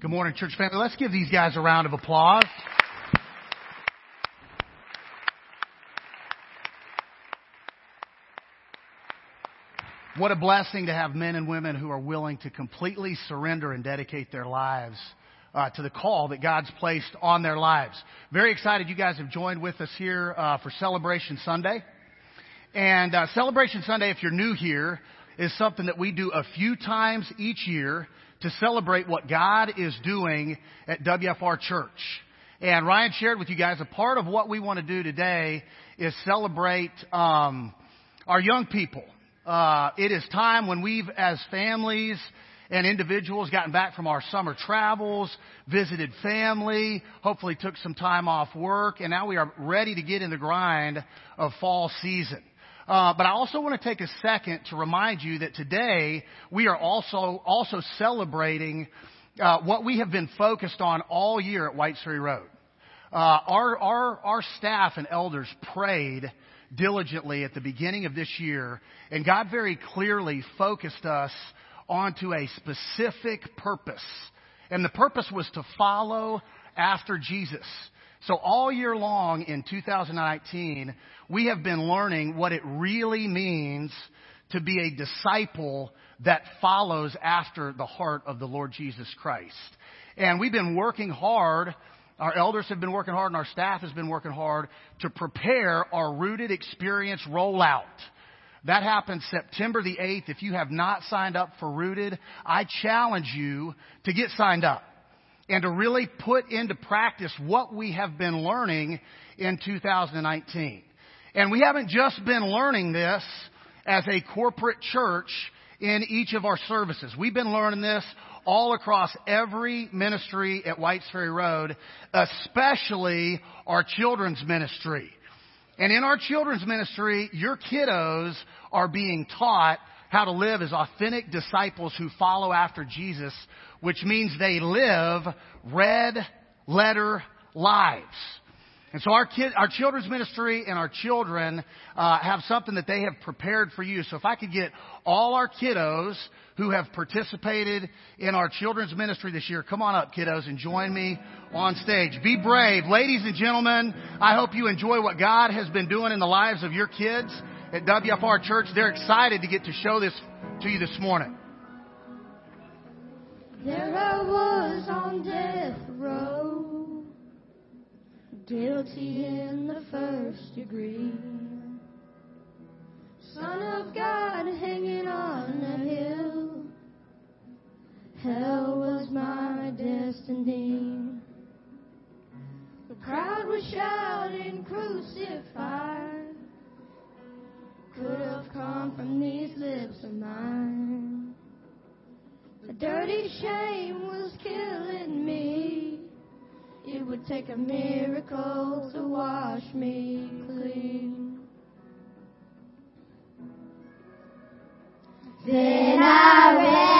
Good morning, church family. Let's give these guys a round of applause. What a blessing to have men and women who are willing to completely surrender and dedicate their lives uh, to the call that God's placed on their lives. Very excited you guys have joined with us here uh, for Celebration Sunday. And uh, Celebration Sunday, if you're new here, is something that we do a few times each year to celebrate what God is doing at WFR Church. And Ryan shared with you guys a part of what we want to do today is celebrate um, our young people. Uh, it is time when we've, as families and individuals, gotten back from our summer travels, visited family, hopefully took some time off work, and now we are ready to get in the grind of fall season. Uh, but I also want to take a second to remind you that today we are also also celebrating uh, what we have been focused on all year at Whites Ferry Road. Uh, our our our staff and elders prayed diligently at the beginning of this year, and God very clearly focused us onto a specific purpose, and the purpose was to follow after Jesus. So all year long in 2019, we have been learning what it really means to be a disciple that follows after the heart of the Lord Jesus Christ. And we've been working hard. Our elders have been working hard and our staff has been working hard to prepare our rooted experience rollout. That happens September the 8th. If you have not signed up for Rooted, I challenge you to get signed up and to really put into practice what we have been learning in 2019. And we haven't just been learning this as a corporate church in each of our services. We've been learning this all across every ministry at Whites Ferry Road, especially our children's ministry. And in our children's ministry, your kiddos are being taught how to live as authentic disciples who follow after Jesus, which means they live red letter lives. And so our kid, our children's ministry and our children uh, have something that they have prepared for you. So if I could get all our kiddos who have participated in our children's ministry this year, come on up, kiddos, and join me on stage. Be brave, ladies and gentlemen. I hope you enjoy what God has been doing in the lives of your kids at WFR Church. They're excited to get to show this to you this morning. There I was on death row, guilty in the first degree. Son of God hanging on a hill. Hell was my destiny. The crowd was shouting, crucified could have come from these lips of mine. Dirty shame was killing me. It would take a miracle to wash me clean. Then I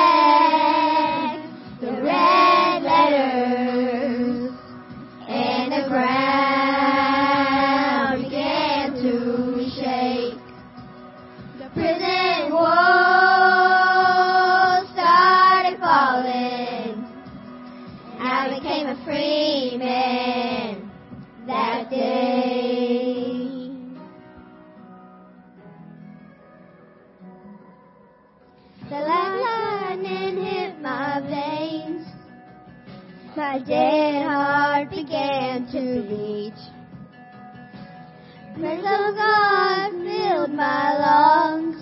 my lungs,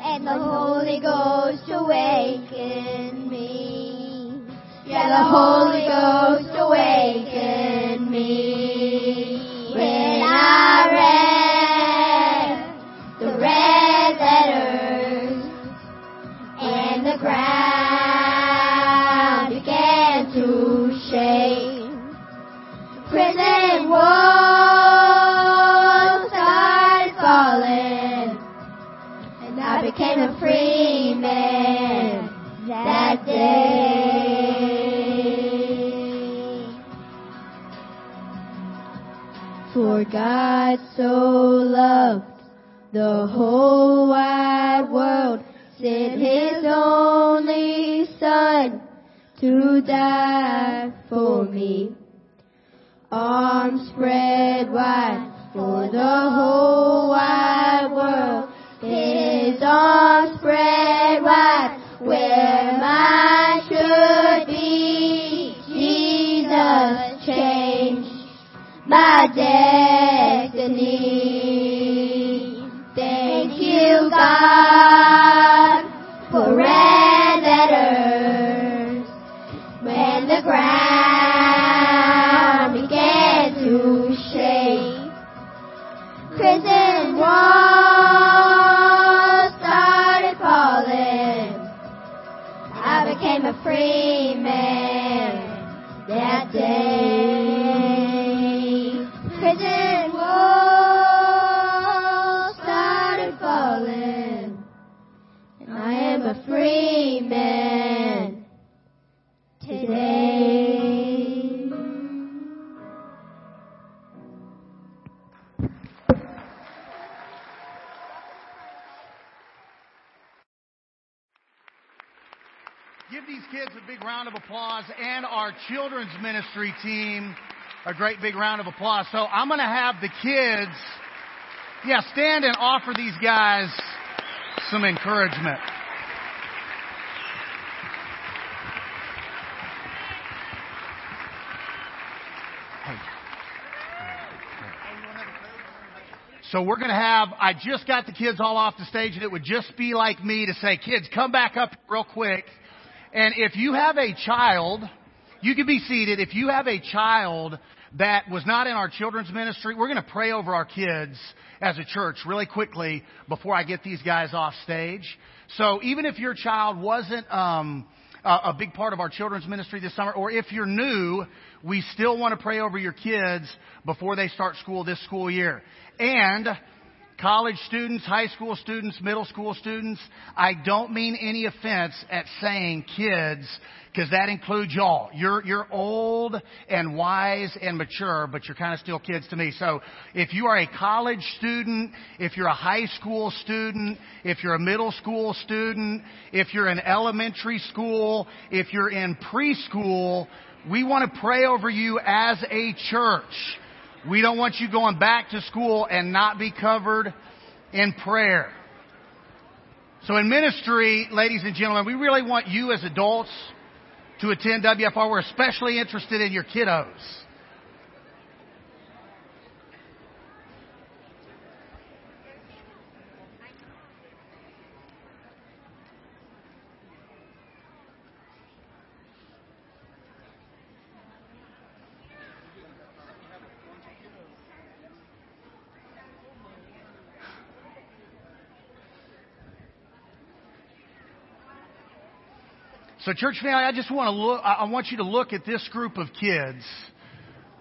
and the Holy Ghost awaken me. Yeah, the Holy Ghost kids a big round of applause and our children's ministry team a great big round of applause. So I'm going to have the kids, yeah, stand and offer these guys some encouragement. So we're going to have, I just got the kids all off the stage and it would just be like me to say, kids, come back up real quick. And if you have a child, you can be seated. If you have a child that was not in our children's ministry, we're going to pray over our kids as a church really quickly before I get these guys off stage. So even if your child wasn't, um, a, a big part of our children's ministry this summer, or if you're new, we still want to pray over your kids before they start school this school year. And college students, high school students, middle school students, I don't mean any offense at saying kids, because that includes y'all. You're, you're old and wise and mature, but you're kind of still kids to me. So if you are a college student, if you're a high school student, if you're a middle school student, if you're in elementary school, if you're in preschool, we want to pray over you as a church. We don't want you going back to school and not be covered in prayer. So in ministry, ladies and gentlemen, we really want you as adults to attend WFR. We're especially interested in your kiddos. So, church family, I just want to look. I want you to look at this group of kids.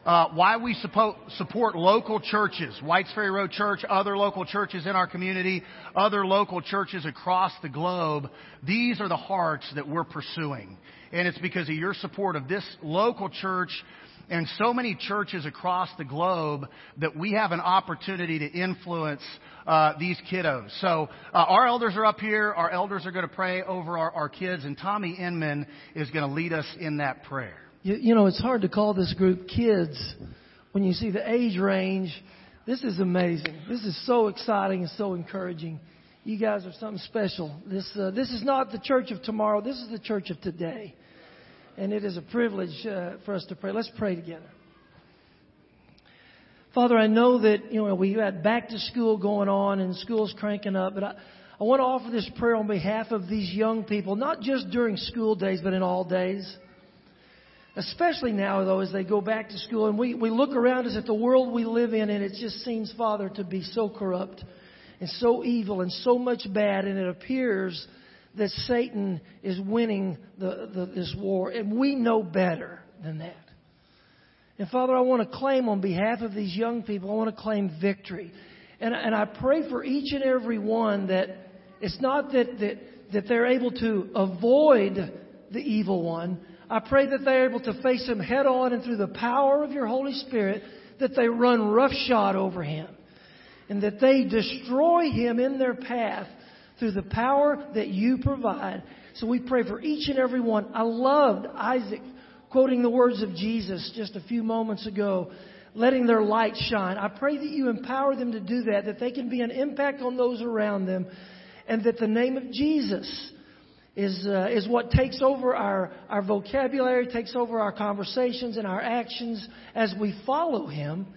Uh, why we support, support local churches, Whites Ferry Road Church, other local churches in our community, other local churches across the globe. These are the hearts that we're pursuing. And it's because of your support of this local church and so many churches across the globe that we have an opportunity to influence uh, these kiddos. So uh, our elders are up here. Our elders are going to pray over our, our kids, and Tommy Inman is going to lead us in that prayer. You, you know, it's hard to call this group kids when you see the age range. This is amazing. This is so exciting and so encouraging. You guys are something special. This uh, this is not the church of tomorrow. This is the church of today, and it is a privilege uh, for us to pray. Let's pray together. Father, I know that you know we had back to school going on and school's cranking up, but I, I want to offer this prayer on behalf of these young people, not just during school days, but in all days. Especially now, though, as they go back to school and we, we look around us at the world we live in, and it just seems, Father, to be so corrupt and so evil and so much bad, and it appears that Satan is winning the, the, this war, and we know better than that. And Father, I want to claim on behalf of these young people, I want to claim victory. And, and I pray for each and every one that it's not that, that, that they're able to avoid the evil one. I pray that they're able to face him head on and through the power of your Holy Spirit, that they run roughshod over him. And that they destroy him in their path through the power that you provide. So we pray for each and every one. I loved Isaac quoting the words of Jesus just a few moments ago, letting their light shine. I pray that you empower them to do that, that they can be an impact on those around them, and that the name of Jesus is, uh, is what takes over our, our vocabulary, takes over our conversations and our actions as we follow Him,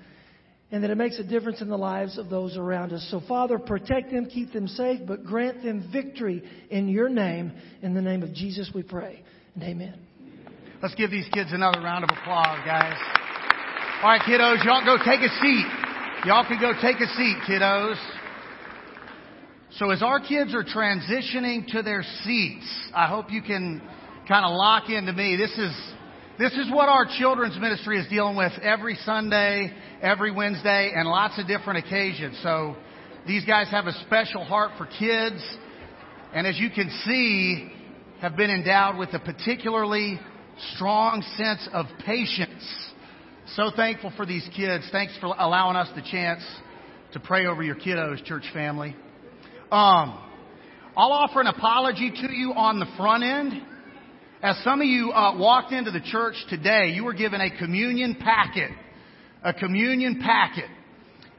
and that it makes a difference in the lives of those around us. So, Father, protect them, keep them safe, but grant them victory in your name. In the name of Jesus, we pray. And amen. Let's give these kids another round of applause, guys. All right, kiddos, y'all go take a seat. Y'all can go take a seat, kiddos. So as our kids are transitioning to their seats, I hope you can kind of lock into me. This is, this is what our children's ministry is dealing with every Sunday, every Wednesday, and lots of different occasions. So these guys have a special heart for kids, and as you can see, have been endowed with a particularly strong sense of patience. So thankful for these kids. Thanks for allowing us the chance to pray over your kiddos, church family. Um, I'll offer an apology to you on the front end. As some of you uh, walked into the church today, you were given a communion packet, a communion packet,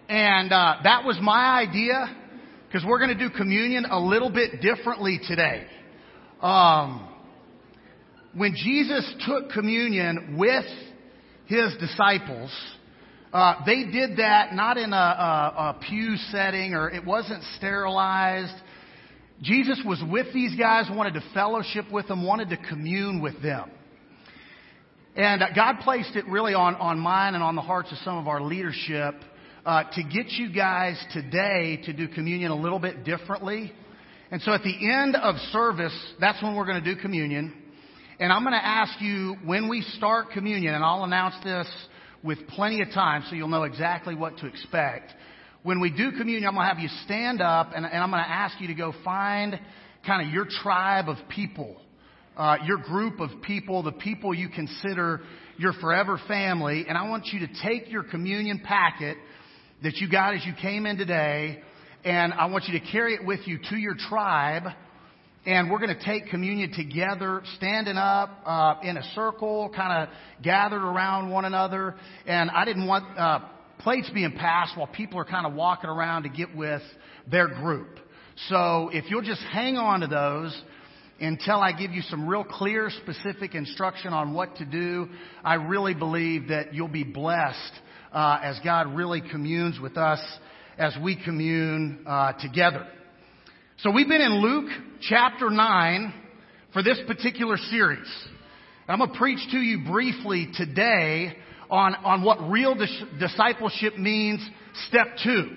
and uh, that was my idea because we're going to do communion a little bit differently today. Um, when Jesus took communion with his disciples, uh, they did that not in a, a, a pew setting or it wasn't sterilized. Jesus was with these guys, wanted to fellowship with them, wanted to commune with them. And God placed it really on, on mine and on the hearts of some of our leadership uh, to get you guys today to do communion a little bit differently. And so at the end of service, that's when we're going to do communion. And I'm going to ask you when we start communion, and I'll announce this with plenty of time so you'll know exactly what to expect. When we do communion, I'm going to have you stand up and, and I'm going to ask you to go find kind of your tribe of people, uh, your group of people, the people you consider your forever family. And I want you to take your communion packet that you got as you came in today and I want you to carry it with you to your tribe and we're going to take communion together, standing up uh, in a circle, kind of gathered around one another. And I didn't want uh, plates being passed while people are kind of walking around to get with their group. So if you'll just hang on to those until I give you some real clear, specific instruction on what to do, I really believe that you'll be blessed uh, as God really communes with us as we commune uh, together. So we've been in Luke chapter 9 for this particular series. I'm going to preach to you briefly today on, on what real dis- discipleship means, step two.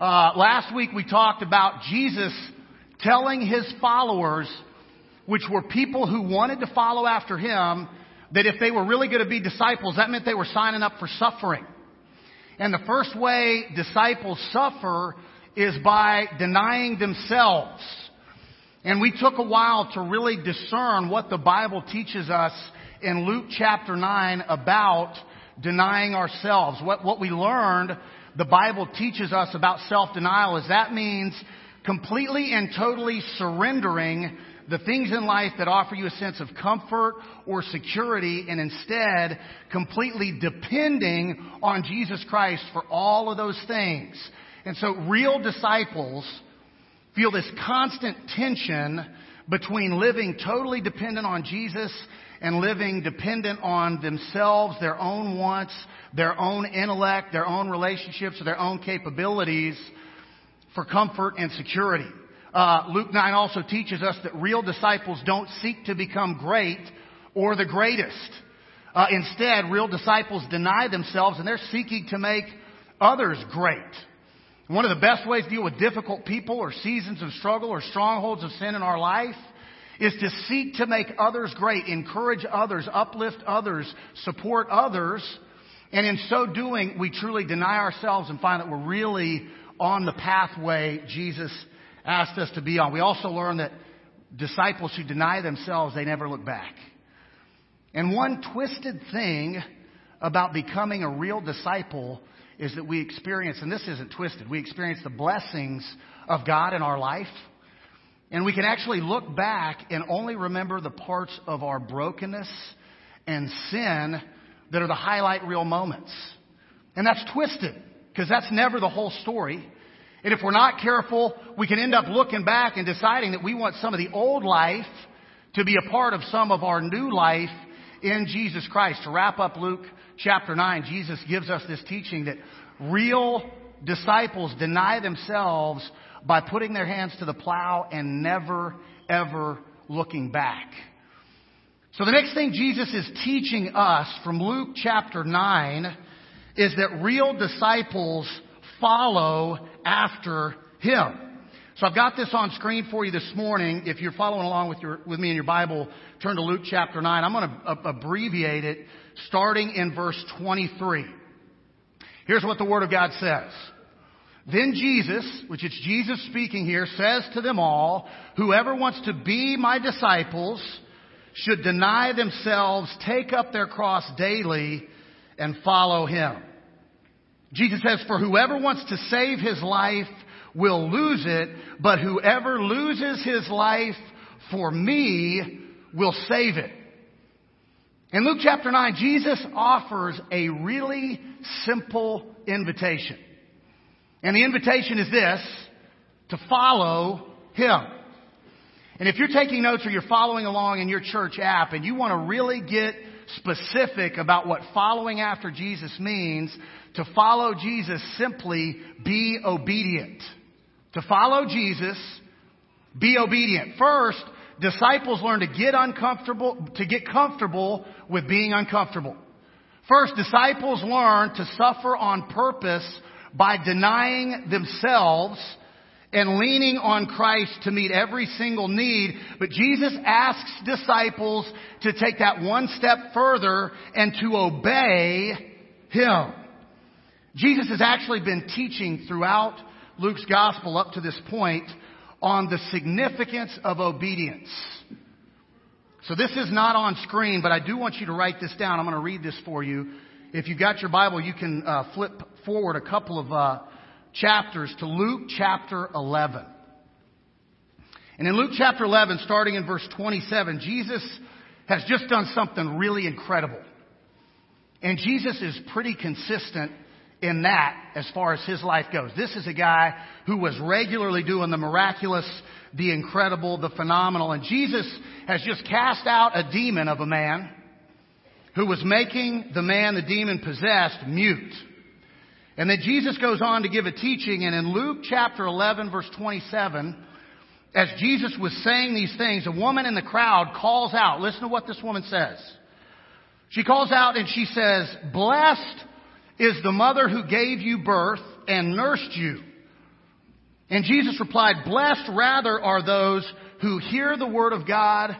Uh, last week we talked about Jesus telling his followers, which were people who wanted to follow after him, that if they were really going to be disciples, that meant they were signing up for suffering. And the first way disciples suffer is by denying themselves. And we took a while to really discern what the Bible teaches us in Luke chapter 9 about denying ourselves. What, what we learned, the Bible teaches us about self-denial is that means completely and totally surrendering the things in life that offer you a sense of comfort or security and instead completely depending on Jesus Christ for all of those things. And so real disciples feel this constant tension between living totally dependent on Jesus and living dependent on themselves, their own wants, their own intellect, their own relationships, or their own capabilities for comfort and security. Uh, Luke 9 also teaches us that real disciples don't seek to become great or the greatest. Uh, instead, real disciples deny themselves and they're seeking to make others great. One of the best ways to deal with difficult people or seasons of struggle or strongholds of sin in our life is to seek to make others great, encourage others, uplift others, support others. And in so doing, we truly deny ourselves and find that we're really on the pathway Jesus asked us to be on. We also learn that disciples who deny themselves, they never look back. And one twisted thing about becoming a real disciple is that we experience, and this isn't twisted, we experience the blessings of God in our life. And we can actually look back and only remember the parts of our brokenness and sin that are the highlight reel moments. And that's twisted because that's never the whole story. And if we're not careful, we can end up looking back and deciding that we want some of the old life to be a part of some of our new life in Jesus Christ. To wrap up Luke chapter 9, Jesus gives us this teaching that real disciples deny themselves by putting their hands to the plow and never, ever looking back. So the next thing Jesus is teaching us from Luke chapter 9 is that real disciples follow after him. So I've got this on screen for you this morning. If you're following along with, your, with me in your Bible, turn to Luke chapter 9. I'm going to abbreviate it starting in verse 23. Here's what the Word of God says. Then Jesus, which is Jesus speaking here, says to them all, whoever wants to be my disciples should deny themselves, take up their cross daily, and follow him. Jesus says, for whoever wants to save his life will lose it, but whoever loses his life for me will save it. In Luke chapter 9, Jesus offers a really simple invitation. And the invitation is this, to follow Him. And if you're taking notes or you're following along in your church app and you want to really get specific about what following after Jesus means, to follow Jesus simply be obedient. To follow Jesus, be obedient. First, disciples learn to get uncomfortable, to get comfortable with being uncomfortable. First, disciples learn to suffer on purpose by denying themselves and leaning on Christ to meet every single need. But Jesus asks disciples to take that one step further and to obey Him. Jesus has actually been teaching throughout Luke's gospel up to this point on the significance of obedience. So this is not on screen, but I do want you to write this down. I'm going to read this for you. If you've got your Bible, you can uh, flip forward a couple of uh, chapters to Luke chapter 11. And in Luke chapter 11, starting in verse 27, Jesus has just done something really incredible. And Jesus is pretty consistent in that as far as his life goes. This is a guy who was regularly doing the miraculous, the incredible, the phenomenal. And Jesus has just cast out a demon of a man who was making the man the demon possessed mute. And then Jesus goes on to give a teaching, and in Luke chapter 11, verse 27, as Jesus was saying these things, a woman in the crowd calls out. Listen to what this woman says. She calls out and she says, Blessed is the mother who gave you birth and nursed you. And Jesus replied, Blessed rather are those who hear the word of God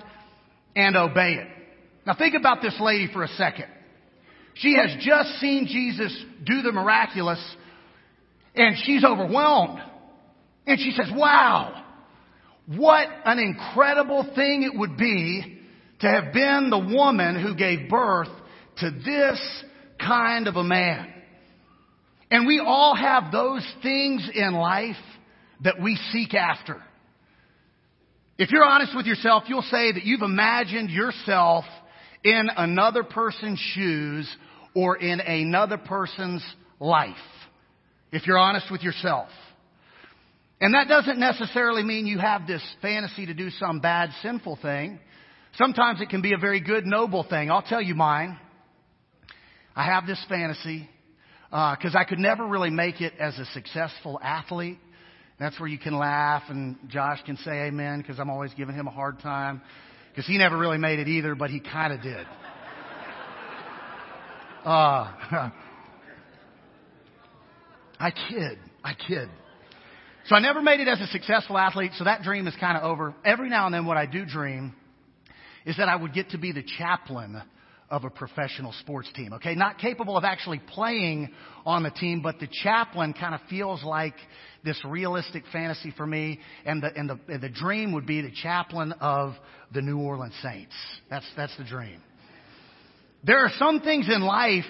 and obey it. Now think about this lady for a second. She has just seen Jesus do the miraculous and she's overwhelmed. And she says, wow, what an incredible thing it would be to have been the woman who gave birth to this kind of a man. And we all have those things in life that we seek after. If you're honest with yourself, you'll say that you've imagined yourself in another person's shoes or in another person's life. If you're honest with yourself. And that doesn't necessarily mean you have this fantasy to do some bad, sinful thing. Sometimes it can be a very good, noble thing. I'll tell you mine. I have this fantasy because uh, I could never really make it as a successful athlete. That's where you can laugh, and Josh can say amen because I'm always giving him a hard time because he never really made it either, but he kind of did. Uh, I kid. I kid. So I never made it as a successful athlete, so that dream is kind of over. Every now and then, what I do dream is that I would get to be the chaplain of a professional sports team. Okay, not capable of actually playing on the team, but the chaplain kind of feels like this realistic fantasy for me, and the and the and the dream would be the chaplain of the New Orleans Saints. That's that's the dream. There are some things in life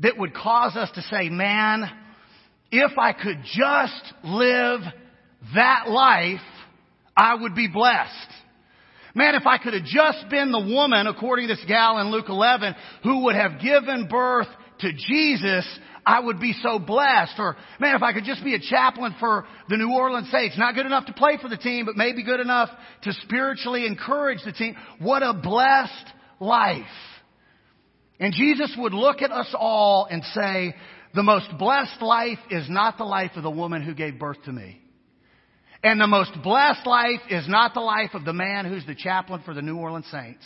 that would cause us to say, man, if I could just live that life, I would be blessed. Man, if I could have just been the woman, according to this gal in Luke 11, who would have given birth to Jesus, I would be so blessed. Or, man, if I could just be a chaplain for the New Orleans Saints, not good enough to play for the team, but maybe good enough to spiritually encourage the team. What a blessed life. And Jesus would look at us all and say, the most blessed life is not the life of the woman who gave birth to me. And the most blessed life is not the life of the man who's the chaplain for the New Orleans Saints.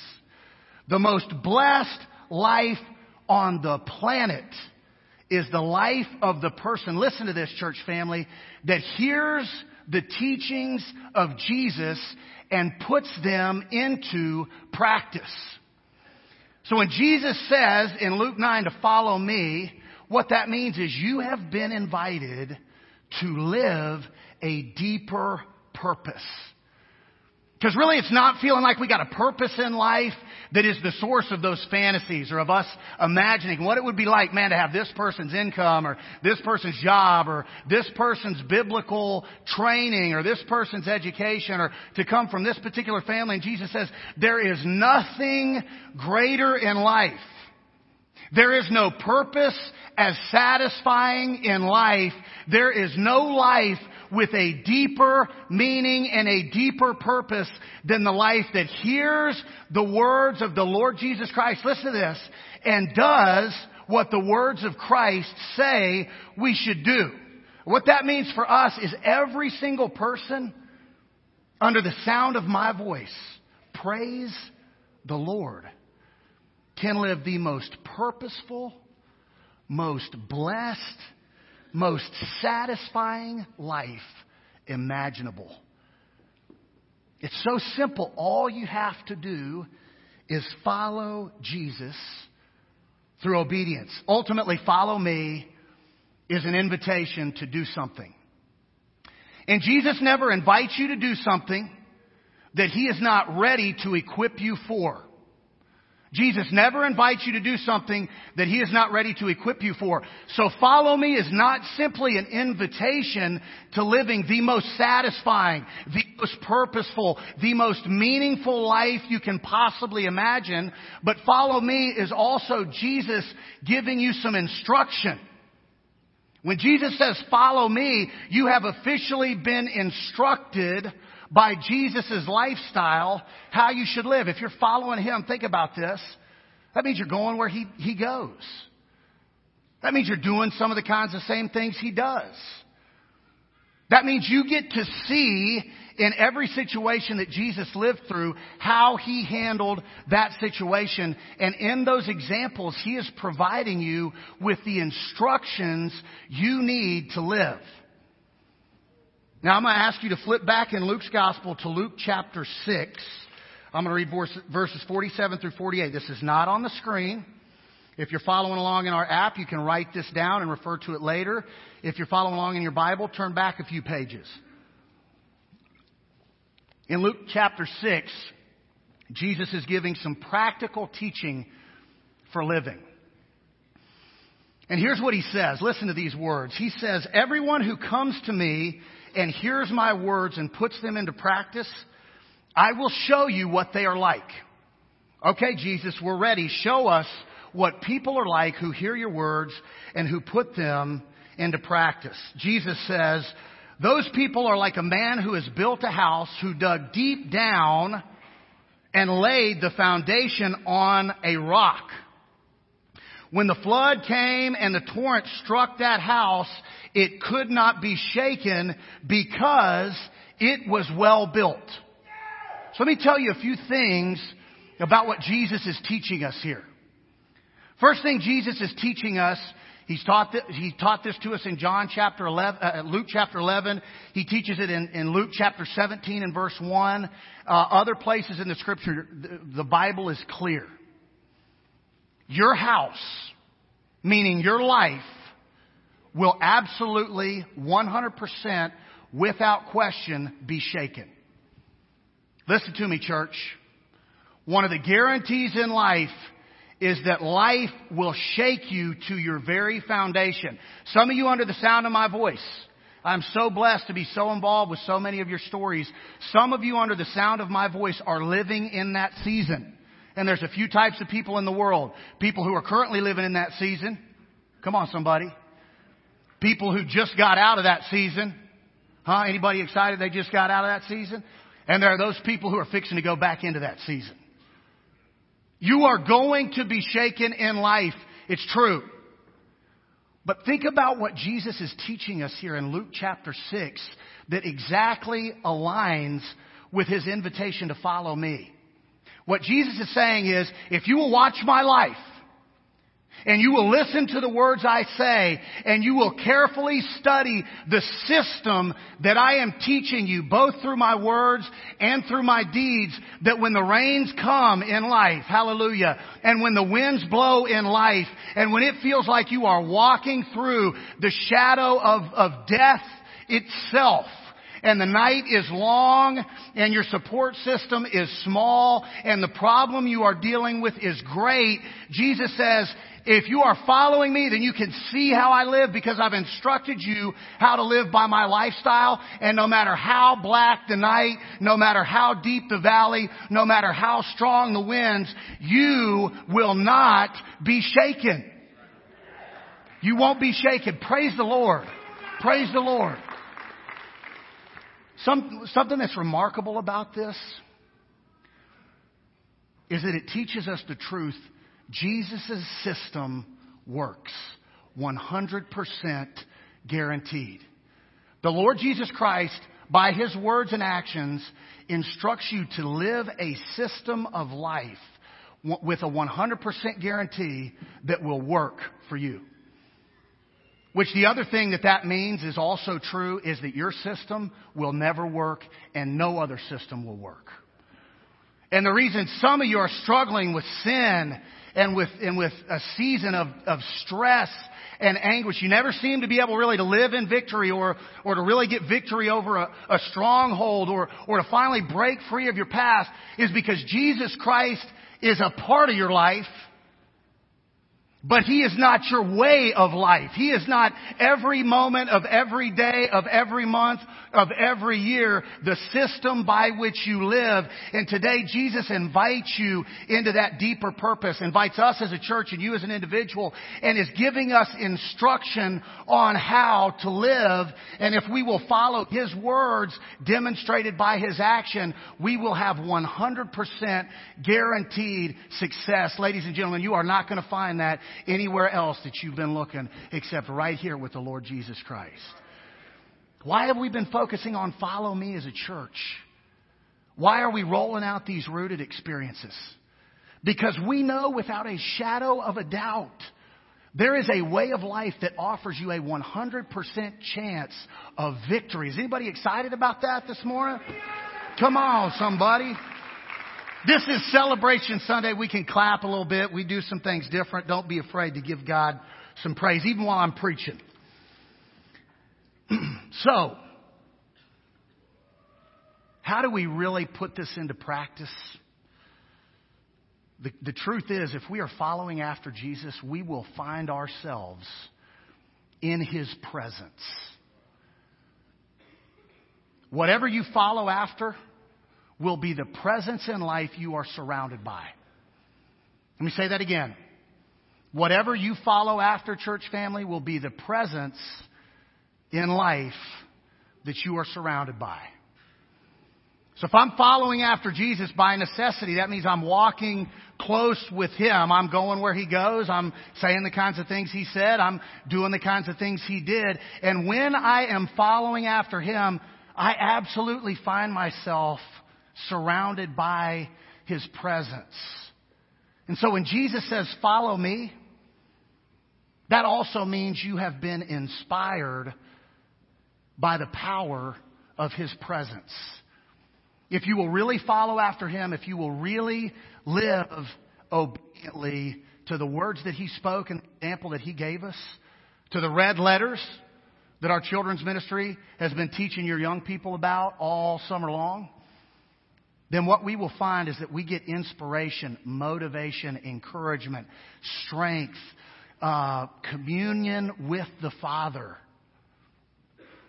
The most blessed life on the planet is the life of the person, listen to this church family, that hears the teachings of Jesus and puts them into practice. So when Jesus says in Luke 9 to follow me, what that means is you have been invited to live a deeper purpose. Because really it's not feeling like we got a purpose in life that is the source of those fantasies or of us imagining what it would be like, man, to have this person's income or this person's job or this person's biblical training or this person's education or to come from this particular family. And Jesus says, there is nothing greater in life. There is no purpose as satisfying in life. There is no life with a deeper meaning and a deeper purpose than the life that hears the words of the Lord Jesus Christ. Listen to this. And does what the words of Christ say we should do. What that means for us is every single person under the sound of my voice, praise the Lord, can live the most purposeful, most blessed, most satisfying life imaginable. It's so simple. All you have to do is follow Jesus through obedience. Ultimately, follow me is an invitation to do something. And Jesus never invites you to do something that he is not ready to equip you for. Jesus never invites you to do something that He is not ready to equip you for. So follow me is not simply an invitation to living the most satisfying, the most purposeful, the most meaningful life you can possibly imagine. But follow me is also Jesus giving you some instruction. When Jesus says follow me, you have officially been instructed by Jesus' lifestyle how you should live. If you're following him, think about this. That means you're going where he, he goes. That means you're doing some of the kinds of same things he does. That means you get to see in every situation that Jesus lived through how he handled that situation. And in those examples, he is providing you with the instructions you need to live. Now I'm going to ask you to flip back in Luke's gospel to Luke chapter 6. I'm going to read verses 47 through 48. This is not on the screen. If you're following along in our app, you can write this down and refer to it later. If you're following along in your Bible, turn back a few pages. In Luke chapter 6, Jesus is giving some practical teaching for living. And here's what he says. Listen to these words. He says, Everyone who comes to me and hears my words and puts them into practice, I will show you what they are like. Okay, Jesus, we're ready. Show us what people are like who hear your words and who put them into practice. Jesus says, those people are like a man who has built a house, who dug deep down and laid the foundation on a rock. When the flood came and the torrent struck that house, it could not be shaken because it was well built. So let me tell you a few things about what Jesus is teaching us here. First thing Jesus is teaching us, he's taught, this, he taught this to us in John chapter 11, uh, Luke chapter 11. He teaches it in, in Luke chapter 17 and verse 1. Uh, other places in the scripture, the, the Bible is clear. Your house, meaning your life, will absolutely 100% without question be shaken. Listen to me, church. One of the guarantees in life is that life will shake you to your very foundation. Some of you under the sound of my voice I'm so blessed to be so involved with so many of your stories. Some of you under the sound of my voice are living in that season. And there's a few types of people in the world. People who are currently living in that season. Come on, somebody. People who just got out of that season. Huh? Anybody excited they just got out of that season? And there are those people who are fixing to go back into that season. You are going to be shaken in life. It's true. But think about what Jesus is teaching us here in Luke chapter 6 that exactly aligns with his invitation to follow me. What Jesus is saying is, if you will watch my life, and you will listen to the words I say, and you will carefully study the system that I am teaching you, both through my words and through my deeds, that when the rains come in life, hallelujah, and when the winds blow in life, and when it feels like you are walking through the shadow of, of death itself, and the night is long and your support system is small and the problem you are dealing with is great, Jesus says, if you are following me, then you can see how I live because I've instructed you how to live by my lifestyle. And no matter how black the night, no matter how deep the valley, no matter how strong the winds, you will not be shaken. You won't be shaken. Praise the Lord. Praise the Lord. Some, something that's remarkable about this is that it teaches us the truth Jesus' system works 100% guaranteed. The Lord Jesus Christ, by His words and actions, instructs you to live a system of life with a 100% guarantee that will work for you. Which the other thing that that means is also true is that your system will never work and no other system will work. And the reason some of you are struggling with sin and with, and with a season of, of stress and anguish. You never seem to be able really to live in victory or, or to really get victory over a, a stronghold or, or to finally break free of your past is because Jesus Christ is a part of your life but He is not your way of life. He is not every moment of every day, of every month, of every year, the system by which you live. And today Jesus invites you into that deeper purpose, invites us as a church and you as an individual, and is giving us instruction on how to live. And if we will follow His words demonstrated by His action, we will have 100% guaranteed success. Ladies and gentlemen, you are not going to find that anywhere else that you've been looking except right here with the Lord Jesus Christ. Why have we been focusing on follow me as a church? Why are we rolling out these rooted experiences? Because we know without a shadow of a doubt, there is a way of life that offers you a 100% chance of victory. Is anybody excited about that this morning? Come on, somebody. This is Celebration Sunday. We can clap a little bit. We do some things different. Don't be afraid to give God some praise, even while I'm preaching. so, how do we really put this into practice? The, the truth is, if we are following after Jesus, we will find ourselves in His presence. Whatever you follow after, will be the presence in life you are surrounded by. Let me say that again. Whatever you follow after church family will be the presence in life that you are surrounded by. So if I'm following after Jesus by necessity, that means I'm walking close with Him. I'm going where He goes. I'm saying the kinds of things He said. I'm doing the kinds of things He did. And when I am following after Him, I absolutely find myself surrounded by his presence. And so when Jesus says, follow me, that also means you have been inspired by the power of his presence. If you will really follow after him, if you will really live obediently to the words that he spoke and the example that he gave us, to the red letters that our children's ministry has been teaching your young people about all summer long, then what we will find is that we get inspiration, motivation, encouragement, strength, uh, communion with the Father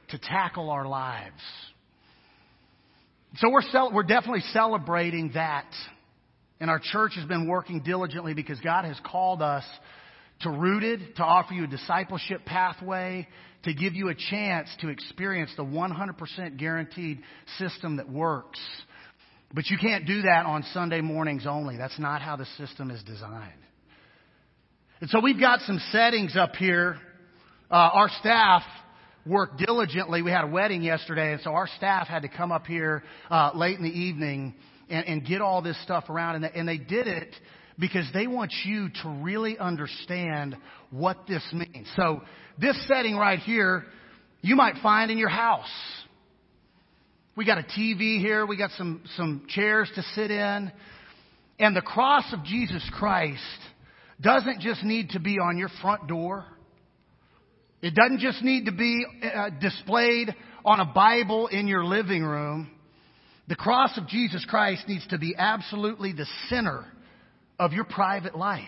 to tackle our lives. So we're, cel- we're definitely celebrating that. And our church has been working diligently because God has called us to rooted, to offer you a discipleship pathway, to give you a chance to experience the 100% guaranteed system that works. But you can't do that on Sunday mornings only. That's not how the system is designed. And so we've got some settings up here. Uh, our staff worked diligently. We had a wedding yesterday, and so our staff had to come up here uh, late in the evening and, and get all this stuff around. And they, and they did it because they want you to really understand what this means. So this setting right here, you might find in your house. We got a TV here. We got some, some chairs to sit in. And the cross of Jesus Christ doesn't just need to be on your front door. It doesn't just need to be uh, displayed on a Bible in your living room. The cross of Jesus Christ needs to be absolutely the center of your private life.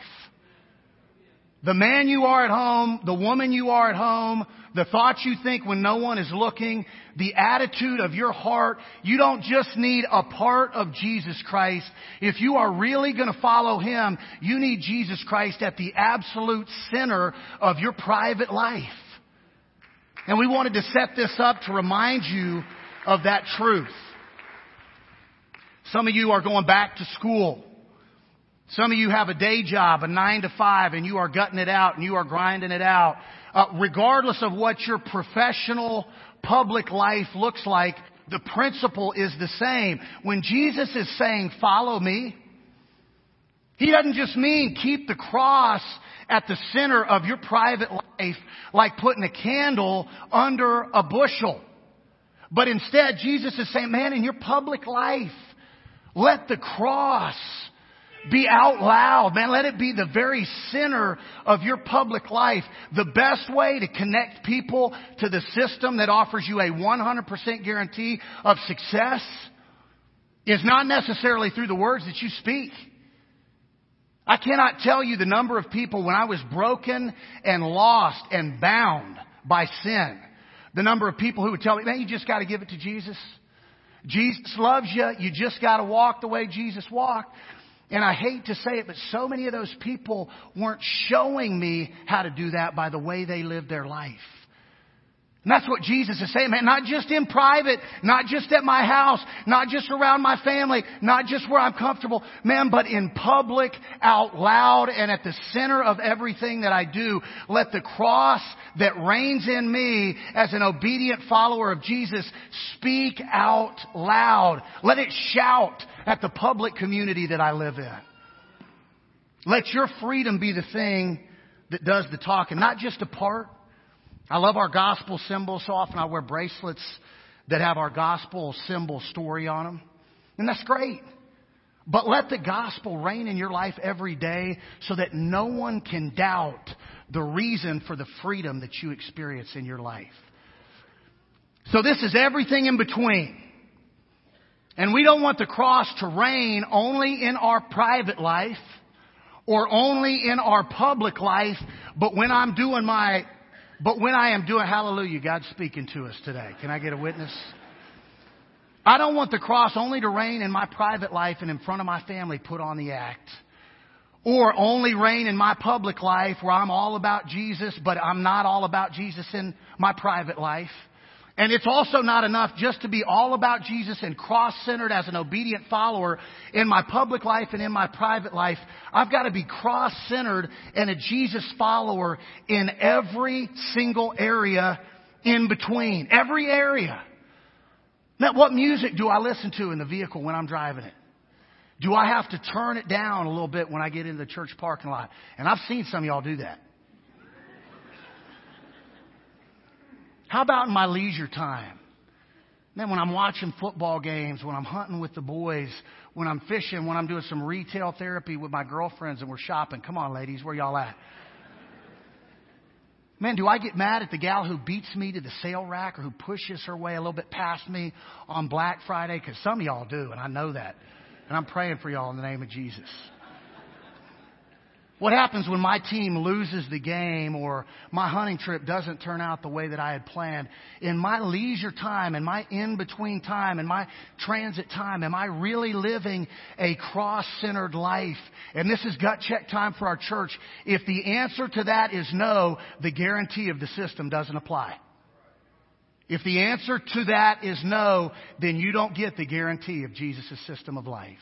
The man you are at home, the woman you are at home, the thoughts you think when no one is looking, the attitude of your heart, you don't just need a part of Jesus Christ. If you are really going to follow Him, you need Jesus Christ at the absolute center of your private life. And we wanted to set this up to remind you of that truth. Some of you are going back to school. Some of you have a day job, a nine to five, and you are gutting it out and you are grinding it out. Uh, regardless of what your professional public life looks like, the principle is the same. When Jesus is saying, follow me, he doesn't just mean keep the cross at the center of your private life like putting a candle under a bushel. But instead, Jesus is saying, man, in your public life, let the cross be out loud, man. Let it be the very center of your public life. The best way to connect people to the system that offers you a 100% guarantee of success is not necessarily through the words that you speak. I cannot tell you the number of people when I was broken and lost and bound by sin. The number of people who would tell me, man, you just got to give it to Jesus. Jesus loves you. You just got to walk the way Jesus walked. And I hate to say it, but so many of those people weren't showing me how to do that by the way they lived their life. And that's what Jesus is saying, man. Not just in private, not just at my house, not just around my family, not just where I'm comfortable, man, but in public, out loud, and at the center of everything that I do. Let the cross that reigns in me as an obedient follower of Jesus speak out loud. Let it shout at the public community that I live in. Let your freedom be the thing that does the talking, not just a part, I love our gospel symbols. So often I wear bracelets that have our gospel symbol story on them. And that's great. But let the gospel reign in your life every day so that no one can doubt the reason for the freedom that you experience in your life. So this is everything in between. And we don't want the cross to reign only in our private life or only in our public life, but when I'm doing my but when I am doing hallelujah, God's speaking to us today. Can I get a witness? I don't want the cross only to reign in my private life and in front of my family put on the act. Or only reign in my public life where I'm all about Jesus, but I'm not all about Jesus in my private life. And it's also not enough just to be all about Jesus and cross-centered as an obedient follower in my public life and in my private life. I've got to be cross-centered and a Jesus follower in every single area in between. Every area. Now, what music do I listen to in the vehicle when I'm driving it? Do I have to turn it down a little bit when I get into the church parking lot? And I've seen some of y'all do that. How about in my leisure time? Then when I'm watching football games, when I'm hunting with the boys, when I'm fishing, when I'm doing some retail therapy with my girlfriends and we're shopping. Come on, ladies, where y'all at? Man, do I get mad at the gal who beats me to the sale rack or who pushes her way a little bit past me on Black Friday? Because some of y'all do, and I know that. And I'm praying for y'all in the name of Jesus. What happens when my team loses the game or my hunting trip doesn't turn out the way that I had planned? In my leisure time, in my in-between time, in my transit time, am I really living a cross-centered life? And this is gut check time for our church. If the answer to that is no, the guarantee of the system doesn't apply. If the answer to that is no, then you don't get the guarantee of Jesus' system of life.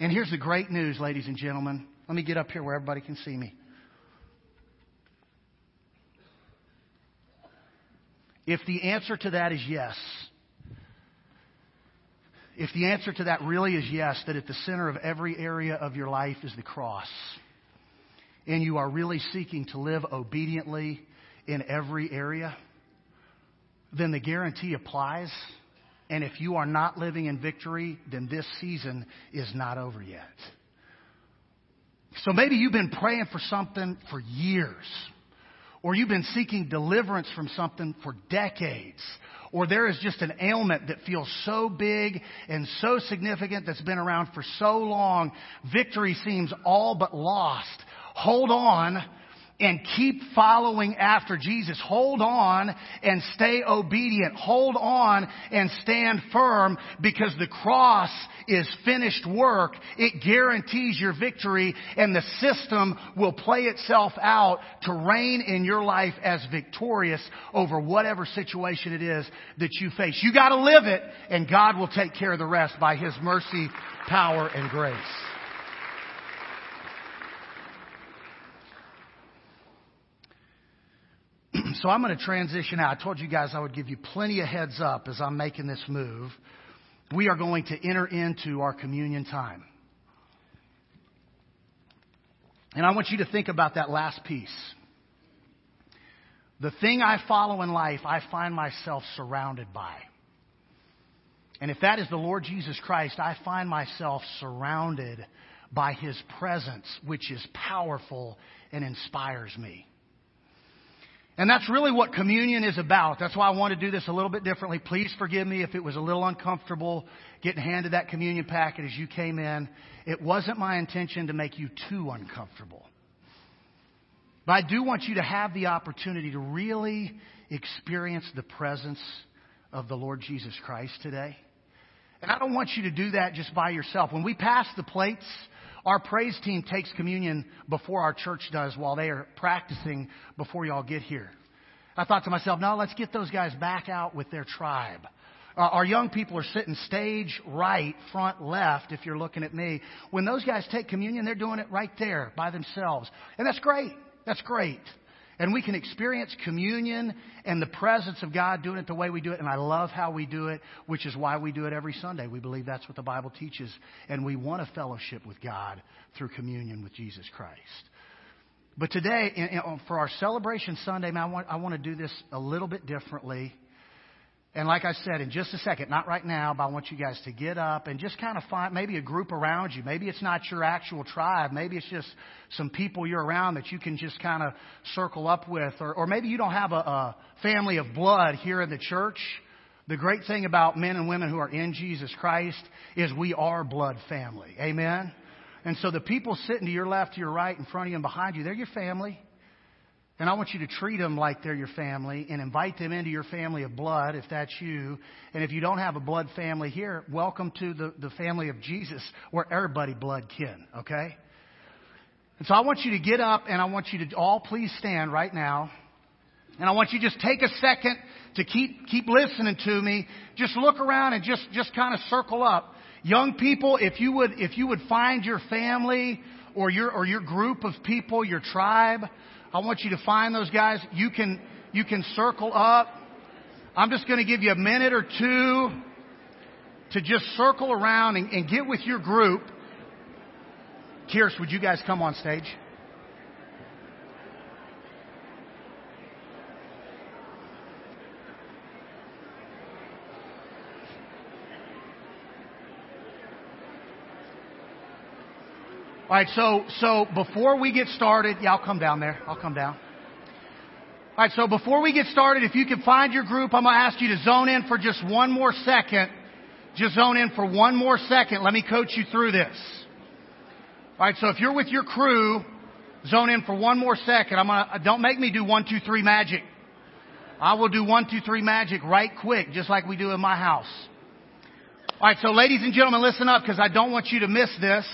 And here's the great news, ladies and gentlemen. Let me get up here where everybody can see me. If the answer to that is yes, if the answer to that really is yes, that at the center of every area of your life is the cross, and you are really seeking to live obediently in every area, then the guarantee applies. And if you are not living in victory, then this season is not over yet. So maybe you've been praying for something for years. Or you've been seeking deliverance from something for decades. Or there is just an ailment that feels so big and so significant that's been around for so long. Victory seems all but lost. Hold on and keep following after Jesus. Hold on and stay obedient. Hold on and stand firm because the cross is finished work. It guarantees your victory and the system will play itself out to reign in your life as victorious over whatever situation it is that you face. You gotta live it and God will take care of the rest by His mercy, power, and grace. So I'm going to transition out. I told you guys I would give you plenty of heads up as I'm making this move. We are going to enter into our communion time. And I want you to think about that last piece. The thing I follow in life, I find myself surrounded by. And if that is the Lord Jesus Christ, I find myself surrounded by His presence, which is powerful and inspires me. And that's really what communion is about. That's why I want to do this a little bit differently. Please forgive me if it was a little uncomfortable getting handed that communion packet as you came in. It wasn't my intention to make you too uncomfortable. But I do want you to have the opportunity to really experience the presence of the Lord Jesus Christ today. And I don't want you to do that just by yourself. When we pass the plates, our praise team takes communion before our church does while they are practicing before y'all get here. I thought to myself, no, let's get those guys back out with their tribe. Uh, our young people are sitting stage right, front left, if you're looking at me. When those guys take communion, they're doing it right there by themselves. And that's great. That's great. And we can experience communion and the presence of God doing it the way we do it. And I love how we do it, which is why we do it every Sunday. We believe that's what the Bible teaches. And we want a fellowship with God through communion with Jesus Christ. But today, for our celebration Sunday, man, I want, I want to do this a little bit differently. And like I said, in just a second, not right now, but I want you guys to get up and just kind of find maybe a group around you. Maybe it's not your actual tribe. Maybe it's just some people you're around that you can just kind of circle up with. Or, or maybe you don't have a, a family of blood here in the church. The great thing about men and women who are in Jesus Christ is we are blood family. Amen? And so the people sitting to your left, to your right, in front of you, and behind you, they're your family. And I want you to treat them like they're your family and invite them into your family of blood if that's you. And if you don't have a blood family here, welcome to the, the family of Jesus where everybody blood kin, okay? And so I want you to get up and I want you to all please stand right now. And I want you to just take a second to keep, keep listening to me. Just look around and just, just kind of circle up. Young people, if you would, if you would find your family or your, or your group of people, your tribe, I want you to find those guys. You can, you can circle up. I'm just going to give you a minute or two to just circle around and, and get with your group. Kierst, would you guys come on stage? All right, so so before we get started, yeah, I'll come down there. I'll come down. All right, so before we get started, if you can find your group, I'm going to ask you to zone in for just one more second. Just zone in for one more second. Let me coach you through this. All right, so if you're with your crew, zone in for one more second. I'm gonna, don't make me do one, two, three magic. I will do one, two, three magic right quick, just like we do in my house. All right, so ladies and gentlemen, listen up because I don't want you to miss this.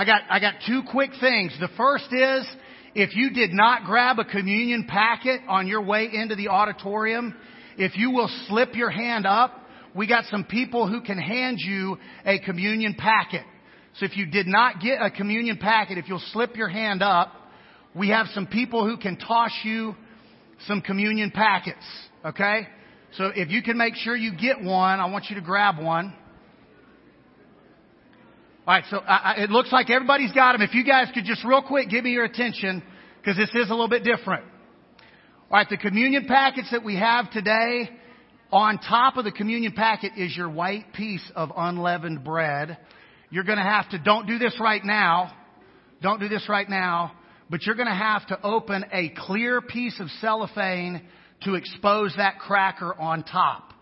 I got, I got two quick things. The first is, if you did not grab a communion packet on your way into the auditorium, if you will slip your hand up, we got some people who can hand you a communion packet. So if you did not get a communion packet, if you'll slip your hand up, we have some people who can toss you some communion packets. Okay? So if you can make sure you get one, I want you to grab one. All right, so I, I, it looks like everybody's got them. If you guys could just real quick give me your attention, because this is a little bit different. All right, the communion packets that we have today, on top of the communion packet is your white piece of unleavened bread. You're going to have to, don't do this right now. Don't do this right now. But you're going to have to open a clear piece of cellophane to expose that cracker on top.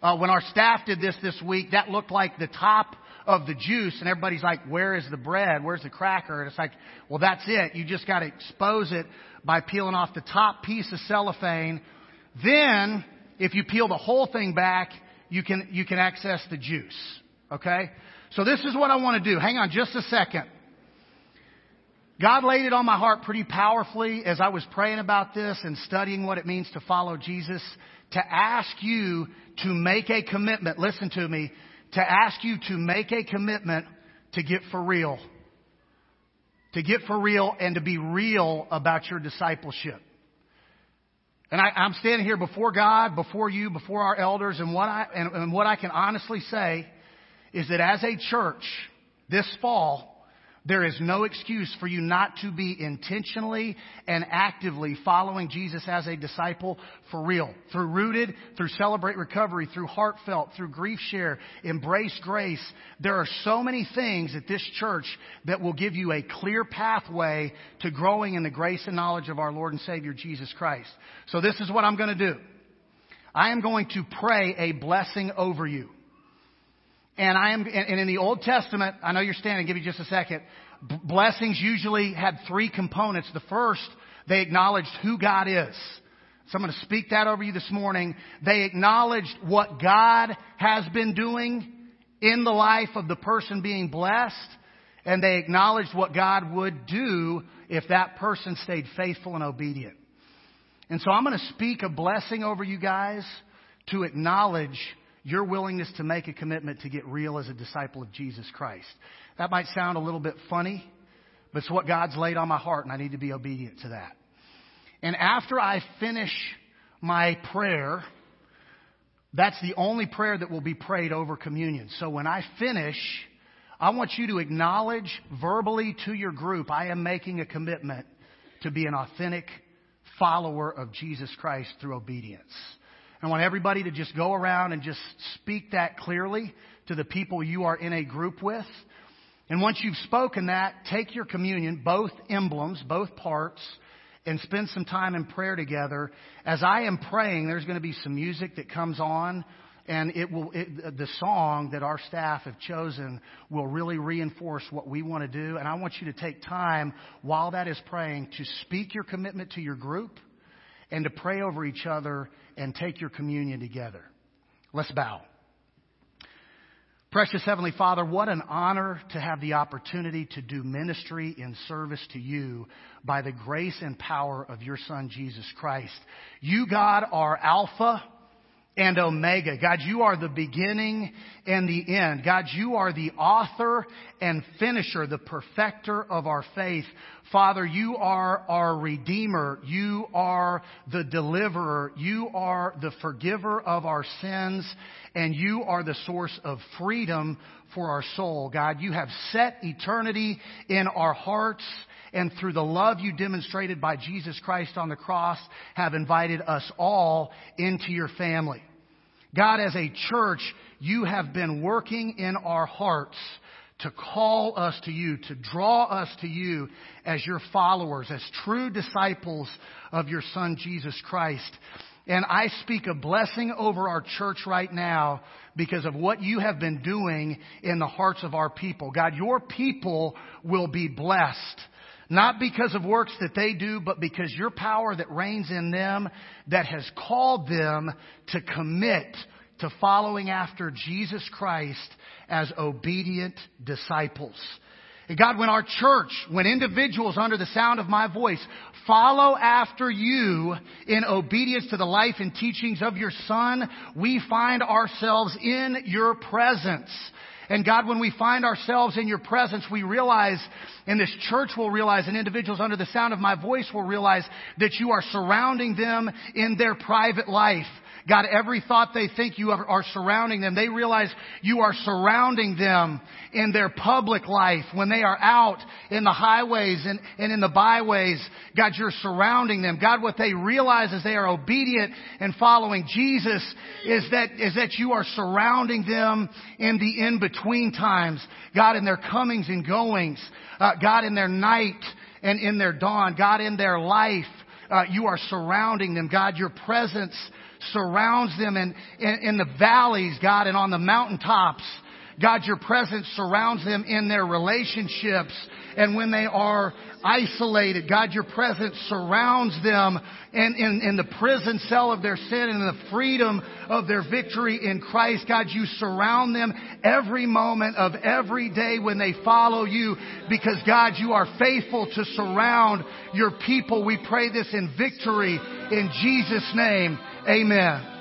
Uh, when our staff did this this week, that looked like the top of the juice, and everybody's like, "Where is the bread? Where's the cracker?" And it's like, "Well, that's it. You just got to expose it by peeling off the top piece of cellophane. Then, if you peel the whole thing back, you can you can access the juice. Okay? So this is what I want to do. Hang on just a second. God laid it on my heart pretty powerfully as I was praying about this and studying what it means to follow Jesus to ask you to make a commitment. Listen to me. To ask you to make a commitment to get for real. To get for real and to be real about your discipleship. And I, am standing here before God, before you, before our elders, and what I and, and what I can honestly say is that as a church, this fall, there is no excuse for you not to be intentionally and actively following Jesus as a disciple for real. Through rooted, through celebrate recovery, through heartfelt, through grief share, embrace grace. There are so many things at this church that will give you a clear pathway to growing in the grace and knowledge of our Lord and Savior Jesus Christ. So this is what I'm going to do. I am going to pray a blessing over you. And I am, and in the Old Testament, I know you're standing, give me just a second. B- blessings usually had three components. The first, they acknowledged who God is. So I'm going to speak that over you this morning. They acknowledged what God has been doing in the life of the person being blessed, and they acknowledged what God would do if that person stayed faithful and obedient. And so I'm going to speak a blessing over you guys to acknowledge your willingness to make a commitment to get real as a disciple of Jesus Christ. That might sound a little bit funny, but it's what God's laid on my heart, and I need to be obedient to that. And after I finish my prayer, that's the only prayer that will be prayed over communion. So when I finish, I want you to acknowledge verbally to your group, I am making a commitment to be an authentic follower of Jesus Christ through obedience. I want everybody to just go around and just speak that clearly to the people you are in a group with. And once you've spoken that, take your communion, both emblems, both parts, and spend some time in prayer together. As I am praying, there's going to be some music that comes on, and it will, it, the song that our staff have chosen will really reinforce what we want to do. And I want you to take time while that is praying to speak your commitment to your group and to pray over each other and take your communion together. Let's bow. Precious Heavenly Father, what an honor to have the opportunity to do ministry in service to you by the grace and power of your Son, Jesus Christ. You, God, are Alpha and Omega. God, you are the beginning and the end. God, you are the author and finisher, the perfecter of our faith. Father, you are our Redeemer. You are the deliverer. You are the forgiver of our sins. And you are the source of freedom for our soul. God, you have set eternity in our hearts and through the love you demonstrated by Jesus Christ on the cross, have invited us all into your family. God, as a church, you have been working in our hearts to call us to you, to draw us to you as your followers, as true disciples of your Son, Jesus Christ. And I speak a blessing over our church right now because of what you have been doing in the hearts of our people. God, your people will be blessed. Not because of works that they do, but because your power that reigns in them that has called them to commit to following after Jesus Christ as obedient disciples. God, when our church, when individuals under the sound of my voice follow after you in obedience to the life and teachings of your Son, we find ourselves in your presence. And God, when we find ourselves in your presence, we realize, and this church will realize, and individuals under the sound of my voice will realize that you are surrounding them in their private life. God, every thought they think you are, surrounding them. They realize you are surrounding them in their public life when they are out in the highways and, and in the byways. God, you're surrounding them. God, what they realize as they are obedient and following Jesus is that, is that you are surrounding them in the in-between times. God, in their comings and goings. Uh, God, in their night and in their dawn. God, in their life. Uh, you are surrounding them. God, your presence surrounds them in, in, in the valleys, God, and on the mountaintops. God, your presence surrounds them in their relationships and when they are isolated. God, your presence surrounds them in, in, in, the prison cell of their sin and the freedom of their victory in Christ. God, you surround them every moment of every day when they follow you because God, you are faithful to surround your people. We pray this in victory in Jesus' name. Amen.